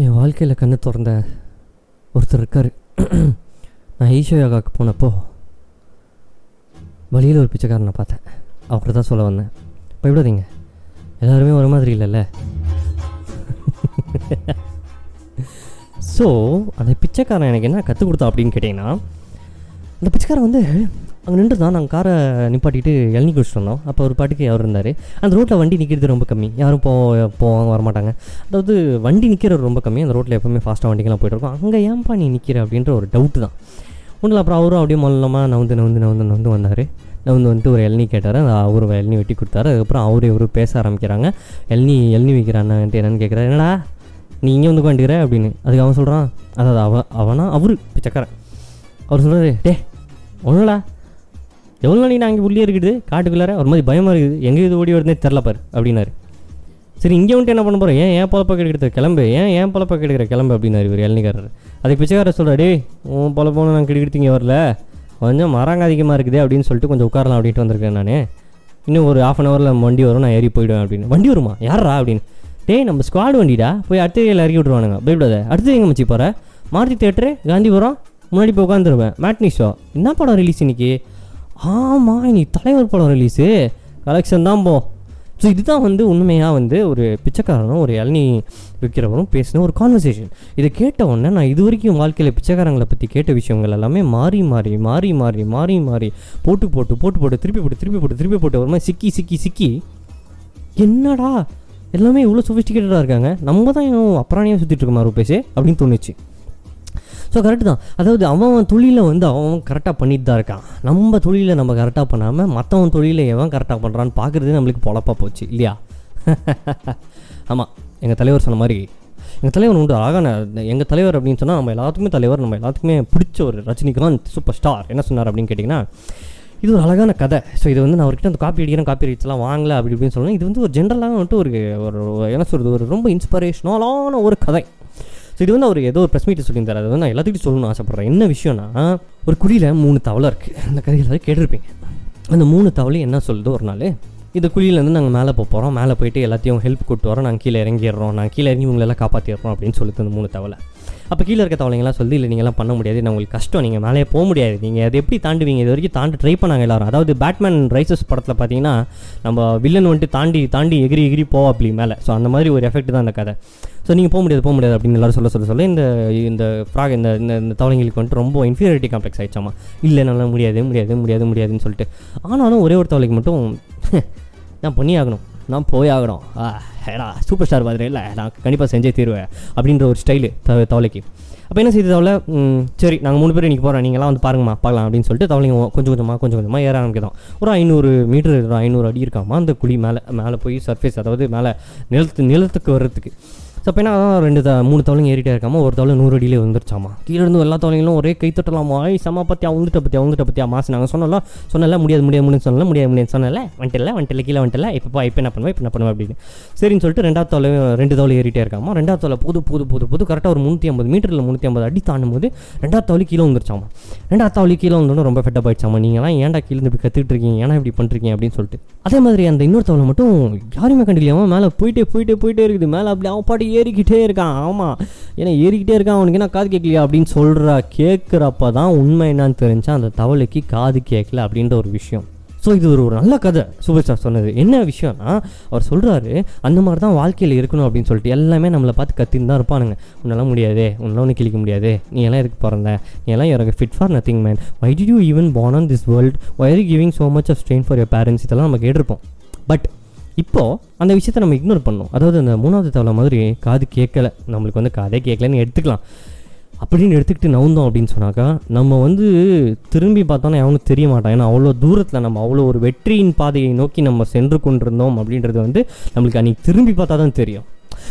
என் வாழ்க்கையில் கண்ணு திறந்த ஒருத்தர் இருக்கார். நான் ஈஷோ யோகாவுக்கு போனப்போ வழியில் ஒரு பிச்சைக்காரனை பார்த்தேன். அவர்கிட்ட தான் சொல்ல வந்தேன். பயப்படாதீங்க. எல்லாருமே ஒரு மாதிரி இல்லைல்ல. ஸோ அந்த பிச்சைக்காரன் எனக்கு என்ன கற்றுக் கொடுத்தா அப்படின்னு கேட்டிங்கன்னா அந்த பிச்சைக்காரன் வந்து அங்கே நின்று தான் நாங்கள் காரை நிப்பாட்டிட்டு இளநி குடிச்சிட்டு வந்தோம். அப்போ ஒரு பாட்டுக்கு அவர் இருந்தார். அந்த ரோட்டில் வண்டி நிற்கிறது ரொம்ப கம்மி. யாரும் போ போவாங்க வரமாட்டாங்க அதாவது வண்டி நிற்கிறது ரொம்ப கம்மி. அந்த ரோட்டில் எப்பவுமே ஃபாஸ்ட்டாக வண்டிக்கெல்லாம் போயிட்டு இருக்கோம். அங்கே ஏன்பா நீ நிற்கிற அப்படின்ற ஒரு டவுட்டு தான். ஒன்றில் அப்புறம் அவரும் அப்படியே மொல்லமாக நவுந்து நவுந்து நவுந்து நவுந்து வந்தார். நவுந்து வந்துட்டு ஒரு இளநீ கேட்டார். அந்த அவரு இளநீ வெட்டி கொடுத்தாரு. அதுக்கப்புறம் அவரு இவரும் பேச ஆரம்பிக்கிறாங்க. இளநீ இளநீ வைக்கிறான்னு என்னன்னு கேட்குறாரு. என்னடா நீ இங்கே வந்து உட்காந்துக்கிற? அப்படின்னு. அதுக்கு அவன் சொல்கிறான் அதாவது அவ அவனா? அவரு பிச்சைக்காரன். அவர் சொல்கிறாரு டே ஒன்றுடா எவ்வளோ நாளைக்கு நான் இங்கே உள்ளே இருக்குது? காட்டுக்குள்ளார ஒரு மாதிரி பயமாக இருக்குது. எங்கே இது ஓடி வருதுனே தெரில பாரு அப்படின்னாரு. சரி இங்கே வந்துட்டு என்ன பண்ண போகிறோம் ஏன் ஏன் பொழப்ப கெடுக்கிற கிளம்பு? ஏன் ஏன் பொழப்ப கெடுக்கிற கிளம்பு? அப்படின்னாரு இவர் இளநிக்காரர் அதுக்கு பிச்சைக்காரர் சொல்கிறா டேய் உன் பொழப்போன்னு நான் கெடுக்கிறீங்க வரல. கொஞ்சம் மரங்க அதிகமாக இருக்குது அப்படின்னு சொல்லிட்டு கொஞ்சம் உட்காரலாம் அப்படின்ட்டு வந்திருக்கேன் நான். இன்னும் ஒரு ஆஃப் அன் ஹவரில் வண்டி வரும் நான் ஏறி போயிடுவேன் அப்படின்னு. வண்டி வருமா? யாரா அப்படின்னு. டேய் நம்ம ஸ்குவாட் வண்டிடா. போய் அடுத்த ஏரியில் இறக்கி விட்ருவானுங்க பயப்படாத அடுத்து எங்கே மச்சி போகிற மாருதி தேட்டரு காந்திபுரம். முன்னாடி போய் உட்காந்துருவேன் மேட்னி ஷோ என்ன படம் ரிலீஸ் இன்னைக்கு? ஆமாம் இனி தலைவர் படம் ரிலீஸு கலெக்ஷன் தான் போ. ஸோ இதுதான் வந்து உண்மையாக வந்து ஒரு பிச்சைக்காரனும் ஒரு இளநி விற்கிறவரும் பேசின ஒரு கான்வர்சேஷன் இதை கேட்ட உடனே நான் இது வரைக்கும் வாழ்க்கையில் பிச்சைக்காரங்களை பற்றி கேட்ட விஷயங்கள் எல்லாமே மாறி மாறி மாறி மாறி மாறி மாறி. போட்டு போட்டு போட்டு போட்டு திருப்பி போட்டு திருப்பி போட்டு திருப்பி போட்டு ஒரு மாதிரி சிக்கி சிக்கி சிக்கி. என்னடா? எல்லாமே இவ்வளோ சொஃபிஸ்டிகேட்டடாக இருக்காங்க. நம்ம தான் இன்னும் அப்புறாணியாக சுற்றிட்டு இருக்க ரூபேஷே? அப்படின்னு தோணுச்சு. ஸோ கரெக்டு தான். அதாவது அவன் தொழிலில் வந்து அவன் கரெக்டாக பண்ணிட்டு தான் இருக்கான். நம்ம தொழிலை நம்ம கரெக்டாக பண்ணாமல் மற்றவன் தொழிலை எவன் கரெக்டாக பண்ணுறான்னு பார்க்குறது நம்மளுக்கு பொழப்பாக போச்சு இல்லையா? ஆமாம் எங்கள் தலைவர் சொன்ன மாதிரி எங்கள் தலைவர் உண்டு அழகான எங்கள் தலைவர் அப்படின்னு சொன்னால் நம்ம எல்லாத்துக்குமே தலைவர் நம்ம எல்லாத்துக்குமே பிடிச்ச ஒரு ரஜினிகாந்த் சூப்பர் ஸ்டார் என்ன சொன்னார் அப்படின்னு கேட்டிங்கன்னா இது ஒரு அழகான கதை. ஸோ இது வந்து நான் அவர்கிட்ட அந்த காப்பி அடிக்கிறேன் காப்பி அடிச்சலாம் வாங்கல அப்படி இப்படின்னு சொல்லணும். இது வந்து ஒரு ஜென்ரலாக வந்துட்டு ஒரு ஒரு என்ன சொல்கிறது ஒரு ரொம்ப இன்ஸ்பிரேஷனலான ஒரு கதை. இது வந்து அவர் ஏதோ ஒரு ப்ரெஸ் மீட்டை சொல்லியிருந்தார். அது வந்து நான் எல்லாத்துக்கிட்டும் சொல்லணும்னு ஆசைப்பட்றேன். என்ன விஷயம்னா ஒரு குழியில் மூணு தவளை இருக்குது அந்த கதையில் கேட்டிருப்பீங்க. அந்த மூணு தவளையும் என்ன சொல்லுது? ஒரு நாள் இந்த குழியிலேருந்து நாங்கள் மேலே போக போகிறோம் மேலே போயிட்டு எல்லாத்தையும் ஹெல்ப் கூட்டு வரோம். நாங்கள் கீழே இறங்கிடுறோம். நாங்கள் கீழே இறங்கி உங்களெல்லாம் காப்பாற்றிடுறோம் அப்படின்னு சொல்லுது அந்த மூணு தவளை. அப்போ கீழே இருக்க தவளைங்களாம் சொல்லி இல்லை நீங்களாம் பண்ண முடியாது. நான் உங்களுக்கு கஷ்டம். நீங்கள் மேலே போக முடியாது. நீங்கள் அதை எப்படி தாண்டுவீங்க? இது வரைக்கும் தாண்டி ட்ரை பண்ணாங்க எல்லாரும். அதாவது பேட்மேன் ரைசஸ் படத்தில் பார்த்தீங்கன்னா நம்ம வில்லன் வந்துட்டு தாண்டி தாண்டி எகிரி எகிரி போவாப்லி மேலே. ஸோ அந்த மாதிரி ஒரு எஃபெக்ட் தான் அந்த கதை. ஸோ நீங்கள் போக முடியாது போக முடியாது அப்படின்னு எல்லாரும் சொல்ல சொல்ல சொல்ல இந்த இந்த ஃப்ராக் இந்த இந்த தவளைங்களுக்கு வந்துட்டு ரொம்ப இன்ஃபீரியாரிட்டி காம்ப்ளெக்ஸ் ஆயிடுச்சாமா? இல்லை நல்லா முடியாது முடியாது முடியாது முடியாதுன்னு சொல்லிட்டு. ஆனாலும் ஒரே ஒரு தவளைக்கு மட்டும் நான் பண்ணி ஆகணும். நான் போயாகணும். ஏடா சூப்பர் ஸ்டார் மாதிரி இல்லை நான் கண்டிப்பாக செஞ்சே தீருவேன் அப்படின்ற ஒரு ஸ்டைலு த தவளைக்கு. அப்போ என்ன செய்யுது தவளை? சரி நாங்கள் மூணு பேர் இன்றைக்கி போகிறோம் நீங்களாம் வந்து பாருங்கம்மா பார்க்கலாம் அப்படின்னு சொல்லிட்டு தவளைங்க கொஞ்சம் கொஞ்சமாக கொஞ்சம் கொஞ்சமாக ஏற ஆரம்பிக்கிறோம் ஒரு ஐநூறு மீட்டர் ஒரு ஐநூறு அடி இருக்காமா அந்த குழி மேலே மேலே போய் சர்ஃபேஸ் அதாவது மேலே நிலத்து நிலத்துக்கு வர்றதுக்கு. ஸோ அப்போ என்ன ரெண்டு த மூணு தவளைங்க ஏறிட்டே இருக்காம ஒரு தவளை நூறு அடியிலே வந்துருச்சாமா கீழே இருந்து எல்லா தவளைங்களும் ஒரே கை தட்டலாமா ஐ செம்ம பத்தியா வந்துட்ட பத்தியா வந்துட்ட பத்தியா மாசு. நாங்கள் சொன்னோம்ல சொன்னல முடியாது முடியாது முடியாது சொன்னல முடியாது முடியாது சொன்னல வந்துட்டல வந்துட்டல கீழே வந்துட்டல இப்போ இப்போ என்ன பண்ணுவேன் இப்போ என்ன பண்ணுவேன் அப்படின்னு. சரின்னு சொல்லிட்டு ரெண்டாவது தவளை ரெண்டு தவளை ஏறிட்டே இருக்காமா. ரெண்டாவது தவளை புது புது புது புது கரெக்டாக ஒரு முந்நூற்றி ஐம்பது மீட்டரில் முந்நூற்றி ஐம்பது அடி தாண்டும் போது ரெண்டாவது தவளை கீழே வந்துருச்சாமா ரெண்டாவது தவளை கீழே வந்தோடனே ரொம்ப ஃபெட்டப் ஆயிடுச்சாமா. நீங்களாம் ஏன்டா கீழே இப்படி கற்றுக்கிட்டு இருக்கீங்க? ஏன்னா இப்படி பண்ணுறீங்க அப்படின்னு சொல்லிட்டு. அதே மாதிரி அந்த இன்னொரு தவளை மட்டும் யாருமே கண்டுக்கலையாம? மேலே போயிட்டே போயிட்டே போயிட்டே இருக்குது. மேலே அப்படி அவன் பாட்டி ஏறிக்கிட்டே இருக்கான். ஆமாம் ஏன்னா ஏறிக்கிட்டே இருக்கான். அவனுக்கு என்ன காது கேட்கலையா அப்படின்னு சொல்கிறா கேட்குறப்ப தான் உண்மை என்னன்னு தெரிஞ்சா அந்த தவளைக்கு காது கேட்கல அப்படின்ற ஒரு விஷயம். ஸோ இது ஒரு ஒரு நல்ல கதை சூப்பர் ஸ்டார் சொன்னது. என்ன விஷயம்னா அவர் சொல்கிறாரு அந்த மாதிரி தான் வாழ்க்கையில் இருக்கணும் அப்படின்னு சொல்லிட்டு எல்லாமே நம்மளை பார்த்து கத்தின்னு தான் இருப்பானுங்க. உன்னெல்லாம் முடியாதே உன்னெல்லாம் ஒன்று கிழிக்க முடியாது நீ எல்லாம் எதுக்கு பிறந்த? நீ எல்லாம் எனக்கு fit for nothing man why did you even born on this world why are giving so much of strain for your parents இதெல்லாம் நம்ம கேட்டிருப்போம். பட் இப்போது அந்த விஷயத்தை நம்ம இக்னோர் பண்ணோம் அதாவது அந்த மூணாவது தவளை மாதிரி காது கேட்கல. நம்மளுக்கு வந்து காதே கேட்கலன்னு எடுத்துக்கலாம். அப்படின்னு எடுத்துக்கிட்டு நவுந்தோம் அப்படின்னு சொன்னாக்கா நம்ம வந்து திரும்பி பார்த்தோன்னா எவனும் தெரிய மாட்டான். ஏன்னா அவ்வளோ தூரத்தில் நம்ம அவ்வளோ ஒரு வெற்றியின் பாதையை நோக்கி நம்ம சென்று கொண்டிருந்தோம் அப்படின்றது வந்து நம்மளுக்கு அன்றைக்கி திரும்பி பார்த்தா தான் தெரியும்.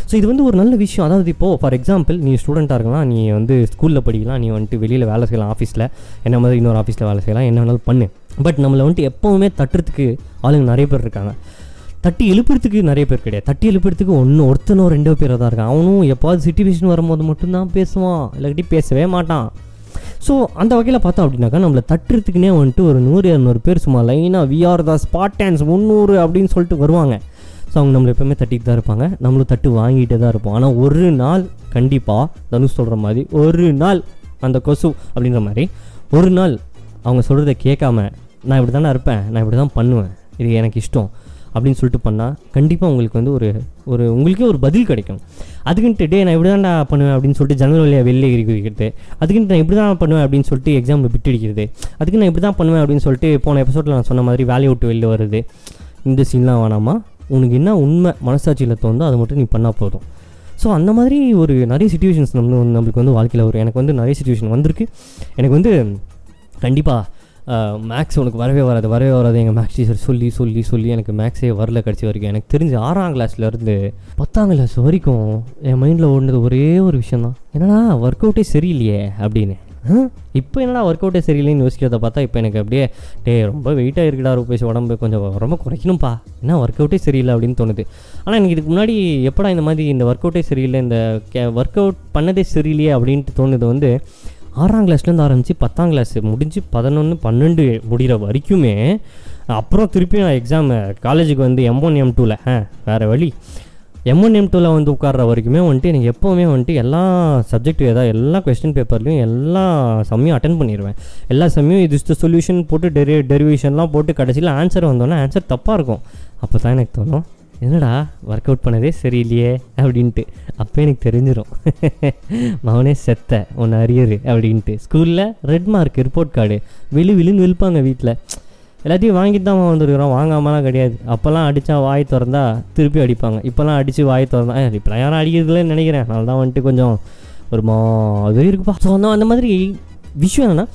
ஸோ இது வந்து ஒரு நல்ல விஷயம். அதாவது இப்போது ஃபார் எக்ஸாம்பிள் நீ ஸ்டூடெண்ட்டாக இருக்கலாம். நீ வந்து ஸ்கூலில் படிக்கலாம். நீ வந்துட்டு வெளியில் வேலை செய்யலாம் ஆஃபீஸில் என்ன மாதிரி இன்னொரு ஆஃபீஸில் வேலை செய்யலாம் என்ன வேணாலும் பண்ணு. பட் நம்மளை வந்துட்டு எப்போவுமே தட்டுறதுக்கு ஆளுங்க நிறைய பேர் இருக்காங்க. தட்டி எழுப்புறதுக்கு நிறைய பேர் கிடையாது. தட்டி எழுப்புறதுக்கு ஒன்று ஒருத்தனோ ரெண்டோ பேரோ தான் இருக்கான் அவனும் எப்போது சுச்சுவேஷன் வரும்போது மட்டும்தான் பேசுவான். இல்லாட்டி பேசவே மாட்டான். ஸோ அந்த வகையில் பார்த்தோம் அப்படின்னாக்கா நம்மளை தட்டுறதுக்குனே வந்துட்டு ஒரு நூறு இரநூறு பேர் சும்மா லைனாக விஆர் த ஸ்பாட்டன்ஸ் முந்நூறு அப்படின்னு சொல்லிட்டு வருவாங்க. ஸோ அவங்க நம்மளை எப்பவுமே தட்டிட்டு தான் இருப்பாங்க. நம்மளும் தட்டு வாங்கிட்டே தான் இருப்போம். ஆனால் ஒரு நாள் கண்டிப்பாக தனுஷ் சொல்கிற மாதிரி ஒரு நாள் அந்த கொசு அப்படின்ற மாதிரி ஒரு நாள் அவங்க சொல்கிறத கேட்காம நான் இப்படி தானே இருப்பேன் நான் இப்படி தான் பண்ணுவேன். இது எனக்கு இஷ்டம். அப்படின்னு சொல்லிட்டு பண்ணால் கண்டிப்பாக உங்களுக்கு வந்து ஒரு ஒரு உங்களுக்கே ஒரு பதில் கிடைக்கும். அதுக்குன்ட்டு டே நான் இப்படி தான்டா பண்ணுவேன் அப்படின்னு சொல்லிட்டு ஜன்னல் வழியாக வெளியே இருக்கிறது வைக்கிறது அதுக்குன்ட்டு நான் இப்படி தான் பண்ணுவேன் அப்படின்னு சொல்லிட்டு எக்ஸாமில் விட்டு அடிக்கிறது அதுக்கு நான் இப்படி தான் பண்ணுவேன் அப்படின்னு சொல்லிட்டு போன எபிசோடில் நான் சொன்ன மாதிரி வேலையை விட்டு வெளில வருது இந்த சீன்லாம் வேணாமா? உனக்கு என்ன உண்மை மனசாட்சியில் தோணுதோ அதை மட்டும் நீ பண்ணால் போதும். ஸோ அந்த மாதிரி ஒரு நிறைய சுச்சுவேஷன்ஸ் நம்ம வந்து நம்மளுக்கு வந்து வாழ்க்கையில் வரும் எனக்கு வந்து நிறைய சுச்சுவேஷன் வந்திருக்கு. எனக்கு வந்து கண்டிப்பாக மேக்ஸ் உனக்கு வரவே வராது வரவே வராது. எங்கள் மேக்ஸ் டீச்சர் சொல்லி சொல்லி சொல்லி எனக்கு மேக்ஸே வரல கடைசி வரைக்கும். எனக்கு தெரிஞ்சு ஆறாம் கிளாஸ்லேருந்து பத்தாம் கிளாஸ் வரைக்கும் என் மைண்டில் ஓடினது ஒரே ஒரு விஷயம் தான் என்னடா ஒர்க் அவுட்டே சரியில்லையே அப்படின்னு. இப்போ என்னடா ஒர்க் அவுட்டே சரியில்லைன்னு யோசிக்கிறத பார்த்தா இப்போ எனக்கு அப்படியே டே ரொம்ப வெயிட்டாக இருக்குடா ரூபேஷ் உடம்பு கொஞ்சம் ரொம்ப குறைக்கணும்ப்பா என்ன ஒர்க் அவுட்டே சரியில்லை அப்படின்னு தோணுது. ஆனால் எனக்கு இதுக்கு முன்னாடி எப்படா இந்த மாதிரி இந்த ஒர்க் அவுட்டே சரியில்லை இந்த கே ஒர்க் அவுட் பண்ணதே சரியில்லையே அப்படின்ட்டு தோணுது வந்து ஆறாம் கிளாஸ்லேருந்து ஆரம்பித்து பத்தாம் கிளாஸ் முடிஞ்சு பதினொன்று பன்னெண்டு முடிகிற வரைக்குமே அப்புறம் திருப்பி நான் எக்ஸாமு காலேஜுக்கு வந்து எம் ஒன் எம் டூவில் ஆ வேறு வழி. எம் ஒன் எம் டூவில் வந்து உட்கார்ற வரைக்குமே வந்துட்டு எனக்கு எப்போவுமே வந்துட்டு எல்லா சப்ஜெக்ட் ஏதாவது எல்லா கொஸ்டின் பேப்பர்லையும் எல்லா சமயம் அட்டன் பண்ணிடுவேன் எல்லா சமயம் இது இஸ் சொல்யூஷன் போட்டு டெரி டெரிவேஷன்லாம் போட்டு கடைசியில் ஆன்சர் வந்தோன்னே ஆன்சர் தப்பாக இருக்கும். அப்போ தான் எனக்கு தோணும். என்னடா ஒர்க் அவுட் பண்ணதே சரியில்லையே அப்படின்ட்டு. அப்போ எனக்கு தெரிஞ்சிடும் மவனே செத்த உன் அரியரு அப்படின்ட்டு. ஸ்கூலில் ரெட் மார்க் ரிப்போர்ட் கார்டு விழு விழுன்னு விழுப்பாங்க வீட்டில் எல்லாத்தையும் வாங்கிட்டு தான் வந்துருக்குறோம் வாங்காமலாம் கிடையாது. அப்போல்லாம் அடித்தா வாய் திறந்தா திருப்பி அடிப்பாங்க. இப்போல்லாம் அடித்து வாய் திறந்தா ஏ, இப்போலாம் யாரும் அடிக்கிறதுலன்னு நினைக்கிறேன். அதனால தான் வந்துட்டு கொஞ்சம் ஒரு மா அதுவே இருக்குப்பா. ஸோ அந்த அந்த மாதிரி விஷயம் என்னென்னா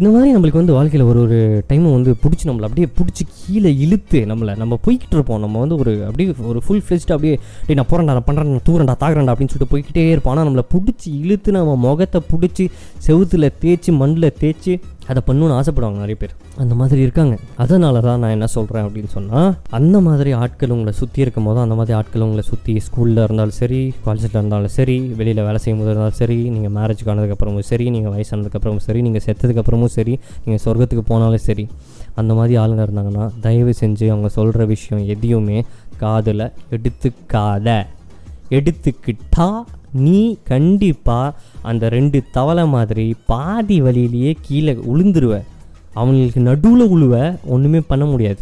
இந்த மாதிரி நம்மளுக்கு வந்து வாழ்க்கையில் ஒரு ஒரு டைமை வந்து பிடிச்சி நம்மளை அப்படியே பிடிச்சி கீழே இழுத்து நம்மளை நம்ம போய்கிட்டு இருப்போம். நம்ம வந்து ஒரு அப்படியே ஒரு ஃபுல் ஃபெஸ்ட்டு அப்படியே டேய் நான் போகிறேன்டா நான் பண்ணுறேன் நான் தூரண்டா தாக்குறேன்டா அப்படின்னு சொல்லிட்டு போய்கிட்டே இருப்போம். ஆனால் நம்மளை பிடிச்சி இழுத்து நம்ம முகத்தை பிடிச்சி செவுத்தில் தேய்ச்சி மண்ணில் தேய்ச்சி அதை பண்ணணும்னு ஆசைப்படுவாங்க நிறைய பேர். அந்த மாதிரி இருக்காங்க. அதனால தான் நான் என்ன சொல்கிறேன் அப்படின்னு சொன்னால் அந்த மாதிரி ஆட்கள் உங்களை சுற்றி இருக்கும் போது அந்த மாதிரி ஆட்கள் உங்களை சுற்றி ஸ்கூலில் இருந்தாலும் சரி காலேஜில் இருந்தாலும் சரி வெளியில் வேலை செய்யும் போது இருந்தாலும் சரி நீங்கள் மேரேஜ் ஆனதுக்கப்புறமும் சரி நீங்கள் வயசானதுக்கப்புறமும் சரி நீங்கள் செத்ததுக்கப்புறமும் சரி நீங்கள் சொர்க்கத்துக்கு போனாலும் சரி அந்த மாதிரி ஆளுங்க இருந்தாங்கன்னா தயவு செஞ்சு அவங்க சொல்கிற விஷயம் எதையுமே காதில் எடுத்துக்காத. எடுத்துக்கிட்டா நீ கண்டிப்பாக அந்த ரெண்டு தவளை மாதிரி பாதி வழியிலேயே கீழே உளுந்துருவ. அவங்களுக்கு நடுவில் உழுவ ஒன்றுமே பண்ண முடியாது.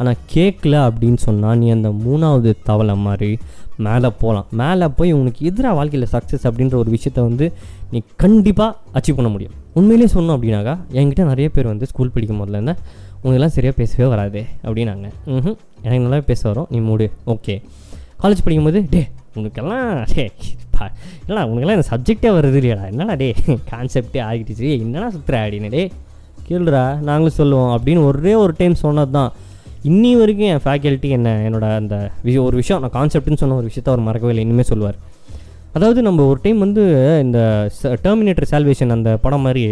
ஆனால் கேட்கல அப்படின்னு சொன்னால் நீ அந்த மூணாவது தவளை மாதிரி மேலே போகலாம் மேலே போய் உனக்கு எதிராக வாழ்க்கையில் சக்ஸஸ் அப்படின்ற ஒரு விஷயத்த வந்து நீ கண்டிப்பாக அச்சீவ் பண்ண முடியும். உண்மையிலேயே சொன்னோம் அப்படின்னாக்கா என்கிட்ட நிறைய பேர் வந்து ஸ்கூல் படிக்கும் போதுல இருந்தால் உங்களுக்கெல்லாம் சரியாக பேசவே வராது அப்படின்னாங்க. ம் எனக்கு நல்லா பேச வரும். நீ மூடு. ஓகே காலேஜ் படிக்கும்போது டே உனக்கெல்லாம் டே பா உனக்கெல்லாம் இந்த சப்ஜெக்டே வருது இல்லையாடா. என்னடா டே கான்செப்டே ஆகிடுச்சு. என்னடா சுற்றுற அப்படின்னு டே கேளுடா நாங்களும் சொல்லுவோம் அப்படின்னு ஒரே ஒரு டைம் சொன்னது தான் இன்னி வரைக்கும் என் ஃபேக்கல்ட்டி என்ன என்னோட அந்த விஷயம் ஒரு விஷயம் நான் கான்செப்ட்னு சொன்ன ஒரு விஷயத்த அவர் மறக்கவே இல்லை. இனிமேல் சொல்லுவார். அதாவது நம்ம ஒரு டைம் வந்து இந்த டெர்மினேட்டர் சால்வேஷன் அந்த படம் மாதிரி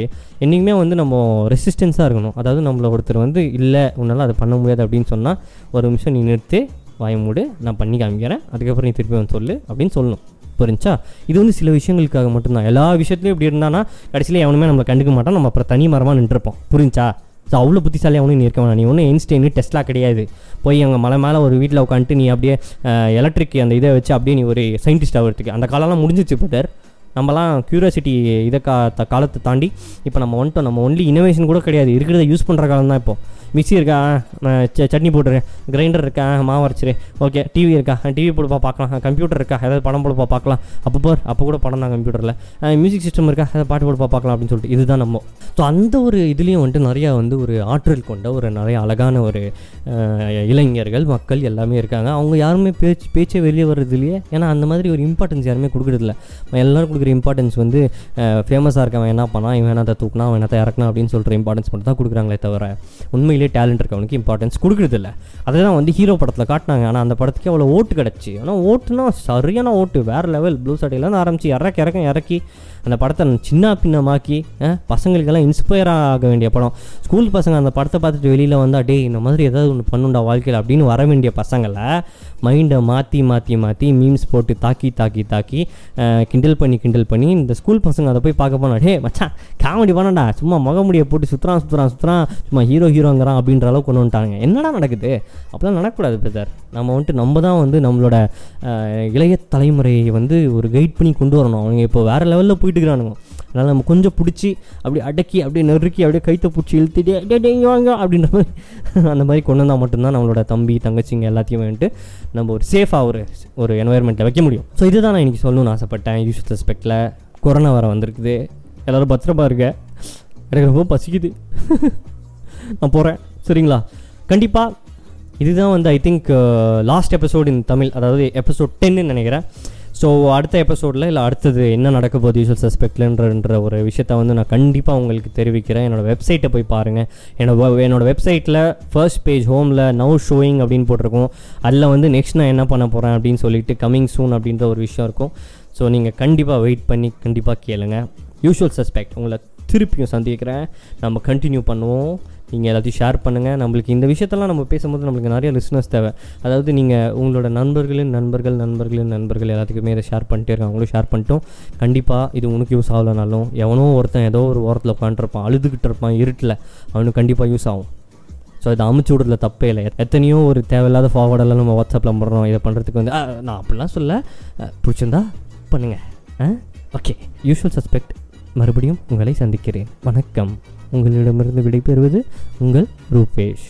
என்றைக்குமே வந்து நம்ம ரெசிஸ்டன்ஸாக இருக்கணும். அதாவது நம்மள ஒருத்தர் வந்து இல்லை உன்னால் அதை பண்ண முடியாது அப்படின்னு சொன்னால் ஒரு நிமிஷம் நீ நிறுத்து. வாய மூடு நான் பண்ணி காமிக்கிறேன். அதுக்கப்புறம் நீ திருப்பி வந்து சொல்லு அப்படின்னு சொல்லணும். புரிஞ்சா? இது வந்து சில விஷயங்களுக்காக மட்டும்தான். எல்லா விஷயத்துலையும் இப்படி இருந்தானா கடைசியில் எவனுமே நம்மளை கண்டுக்க மாட்டோம் நம்ம அப்புறம் தனி மரமாக நின்றுப்போம் புரிஞ்சா? ஸோ அவ்வளோ புத்திசாலி அவனும் நீ இருக்க வேணாம். நீ ஒன்றும் எயின்ஸ்டைனு டெஸ்ட்லாம் கிடையாது. போய் அங்கே மலை மேலே ஒரு வீட்டில் உட்காந்துட்டு நீ அப்படியே எலக்ட்ரிக் அந்த இதை வச்சு அப்படியே நீ ஒரு சயின்டிஸ்ட் ஆகிறதுக்கு அந்த காலம்லாம் முடிஞ்சிச்சு பிரதர் நம்மலாம் க்யூரியாசிட்டி இதை கா காலத்தை தாண்டி இப்போ நம்ம வந்துட்டோம். நம்ம ஒன்லி இனோவேஷன் கூட கிடையாது. இருக்கிறத யூஸ் பண்ணுற காலம் தான் இப்போ. மிக்ஸி இருக்கா? நான் ச- சட்னி போட்டுரு. கிரைண்டர் இருக்கா? மாவு அரைச்சிரு. ஓகே டிவி இருக்கா? டிவி போடுப்பா பார்க்கலாம் கம்ப்யூட்டர் இருக்கா? ஏதாவது படம் போடுப்பா பார்க்கலாம் அப்போ பார் அப்போ கூட படம் தான் கம்ப்யூட்டரில் மியூசிக் சிஸ்டம் இருக்கா? ஏதாவது பாட்டு போடுப்பா பார்க்கலாம் அப்படின்னு சொல்லிட்டு. இதுதான் நம்ம. ஸோ அந்த ஒரு இதுலேயும் வந்துட்டு நிறையா வந்து ஒரு ஆற்றல் கொண்ட ஒரு நிறைய அழகான ஒரு இளைஞர்கள் மக்கள் எல்லாமே இருக்காங்க. அவங்க யாருமே பேச்சு பேச்சே வெளியே வர்றதுலையே ஏன்னா அந்த மாதிரி ஒரு இம்பார்ட்டன்ஸ் யாருமே கொடுக்குறதில்ல எல்லோரும் கொடுக்குற இம்பார்ட்டன்ஸ் வந்து ஃபேமஸாக இருக்கவன் என்ன பண்ணான்? இவன் என்னத்தை தூக்கினா அவன் என்னத்தை இறக்கணும் அப்படின்னு சொல்கிற இம்பார்ட்டன்ஸ் மட்டும் தான் கொடுக்குறாங்களே தவிர உண்மை உண்மையிலேயே டேலண்ட் இருக்கவனுக்கு இம்பார்ட்டன்ஸ் கொடுக்குறதில்ல. அதை தான் வந்து ஹீரோ படத்தில் காட்டினாங்க. ஆனால் அந்த படத்துக்கு அவ்வளோ ஓட்டு கிடச்சி. ஆனால் ஓட்டுனா சரியான ஓட்டு. வேறு லெவல் ப்ளூ சட்டையிலேருந்து ஆரம்பித்து இறக்க இறக்க இறக்கி அந்த படத்தை சின்ன பின்னமாக்கி பசங்களுக்கெல்லாம் இன்ஸ்பயர் ஆக வேண்டிய படம். ஸ்கூல் பசங்க அந்த படத்தை பார்த்துட்டு வெளியில் வந்தால் டே இந்த மாதிரி ஏதாவது ஒன்று பண்ணுண்டா வாழ்க்கையில் அப்படின்னு வர வேண்டிய பசங்களை மைண்டை மாற்றி மாற்றி மாற்றி மீம்ஸ் போட்டு தாக்கி தாக்கி தாக்கி கிண்டல் பண்ணி கிண்டல் பண்ணி இந்த ஸ்கூல் பசங்க அதை போய் பார்க்க போனா டே மச்சான் காமெடி பண்ணடா சும்மா முகமுடியை போட்டு சுற்றுறான் சுற்றுறான் சுற்றுறான் சும்மா ஹீரோ ஹீரோங்கிறான் அப்படின்ற அளவுக்கு கொண்டு வந்துட்டாங்க. என்னடா நடக்குது? அப்படிலாம் நடக்கக்கூடாது பிரதர் நம்ம வந்துட்டு நம்ம தான் வந்து நம்மளோட இளைய தலைமுறையை வந்து ஒரு கைட் பண்ணி கொண்டு வரணும். அவங்க இப்போ வேறு லெவலில் போயிட்டு இருக்கிறானுங்க அதனால் நம்ம கொஞ்சம் பிடிச்சி அப்படி அடக்கி அப்படியே நெருக்கி அப்படியே கைத்தை பிடிச்சி இழுத்துட்டு வாங்க அப்படின்ற மாதிரி. அந்த மாதிரி கொண்டு வந்தால் மட்டும்தான் நம்மளோட தம்பி தங்கச்சிங்க எல்லாத்தையும் வந்துட்டு நம்ம ஒரு சேஃபாக ஒரு ஒரு என்வாயர்மெண்ட்டில் வைக்க முடியும். ஸோ இதுதான் நான் இன்றைக்கி சொல்லணும்னு ஆசைப்பட்டேன். யூஸ் ரெஸ்பெக்டில் கொரோனா வர வந்திருக்குது. எல்லோரும் பத்திரமா இருக்க எனக்கு ரொம்ப பசிக்குது. நான் போகிறேன் சரிங்களா? கண்டிப்பாக இதுதான் வந்து I think last episode in Tamil அதாவது எபிசோட் டென்னு நினைக்கிறேன். ஸோ அடுத்த எபிசோடில் இல்லை அடுத்தது என்ன நடக்க போகுது யூஸ்வல் சஸ்பெக்ட்லன்ற ஒரு விஷயத்த வந்து நான் கண்டிப்பாக உங்களுக்கு தெரிவிக்கிறேன். என்னோட வெப்சைட்டை போய் பாருங்கள் என்னோட என்னோடய வெப்சைட்டில் ஃபர்ஸ்ட் பேஜ் ஹோமில் நவ் ஷோயிங் அப்படின்னு போட்டிருக்கோம். அதில் வந்து நெக்ஸ்ட் நான் என்ன பண்ண போகிறேன் அப்படின்னு சொல்லிட்டு கமிங் சூன் அப்படின்ற ஒரு விஷயம் இருக்கும். ஸோ நீங்கள் கண்டிப்பாக வெயிட் பண்ணி கண்டிப்பாக கேளுங்க. யூஷுவல் சஸ்பெக்ட் உங்களை திருப்பியும் சந்திக்கிறேன். நம்ம கண்டினியூ பண்ணுவோம். நீங்கள் எல்லாத்தையும் ஷேர் பண்ணுங்கள் நம்மளுக்கு இந்த விஷயத்தெல்லாம் நம்ம பேசும்போது நம்மளுக்கு நிறைய லிஸ்னஸ் தேவை. அதாவது நீங்கள் உங்களோட நண்பர்களின் நண்பர்கள் நண்பர்களின் நண்பர்கள் எல்லாத்துக்குமே இதை ஷேர் பண்ணிட்டே இருக்காங்க. அவங்களும் ஷேர் பண்ணிட்டோம். கண்டிப்பாக இது உனக்கு யூஸ் ஆகலைனாலும் எவனோ ஒருத்தன் ஏதோ ஒரு ஓரத்தில் உட்காந்துருப்பான் அழுதுகிட்டு இருப்பான் இருட்டில் அவனுக்கு கண்டிப்பாக யூஸ் ஆகும். ஸோ இதை அமுச்சு விடுறதுல தப்பே இல்லை. எத்தனையோ ஒரு தேவையில்லாத ஃபார்வர்டெல்லாம் நம்ம வாட்ஸ்அப்பில் பண்ணுறோம் இதை பண்ணுறதுக்கு வந்து நான் அப்படிலாம் சொல்ல பிடிச்சிருந்தா பண்ணுங்கள் ஓகே யூஷுவல் சஸ்பெக்ட் மறுபடியும் உங்களை சந்திக்கிறேன். வணக்கம். உங்களிடமிருந்து விடைபெறுவது உங்கள் ரூபேஷ்.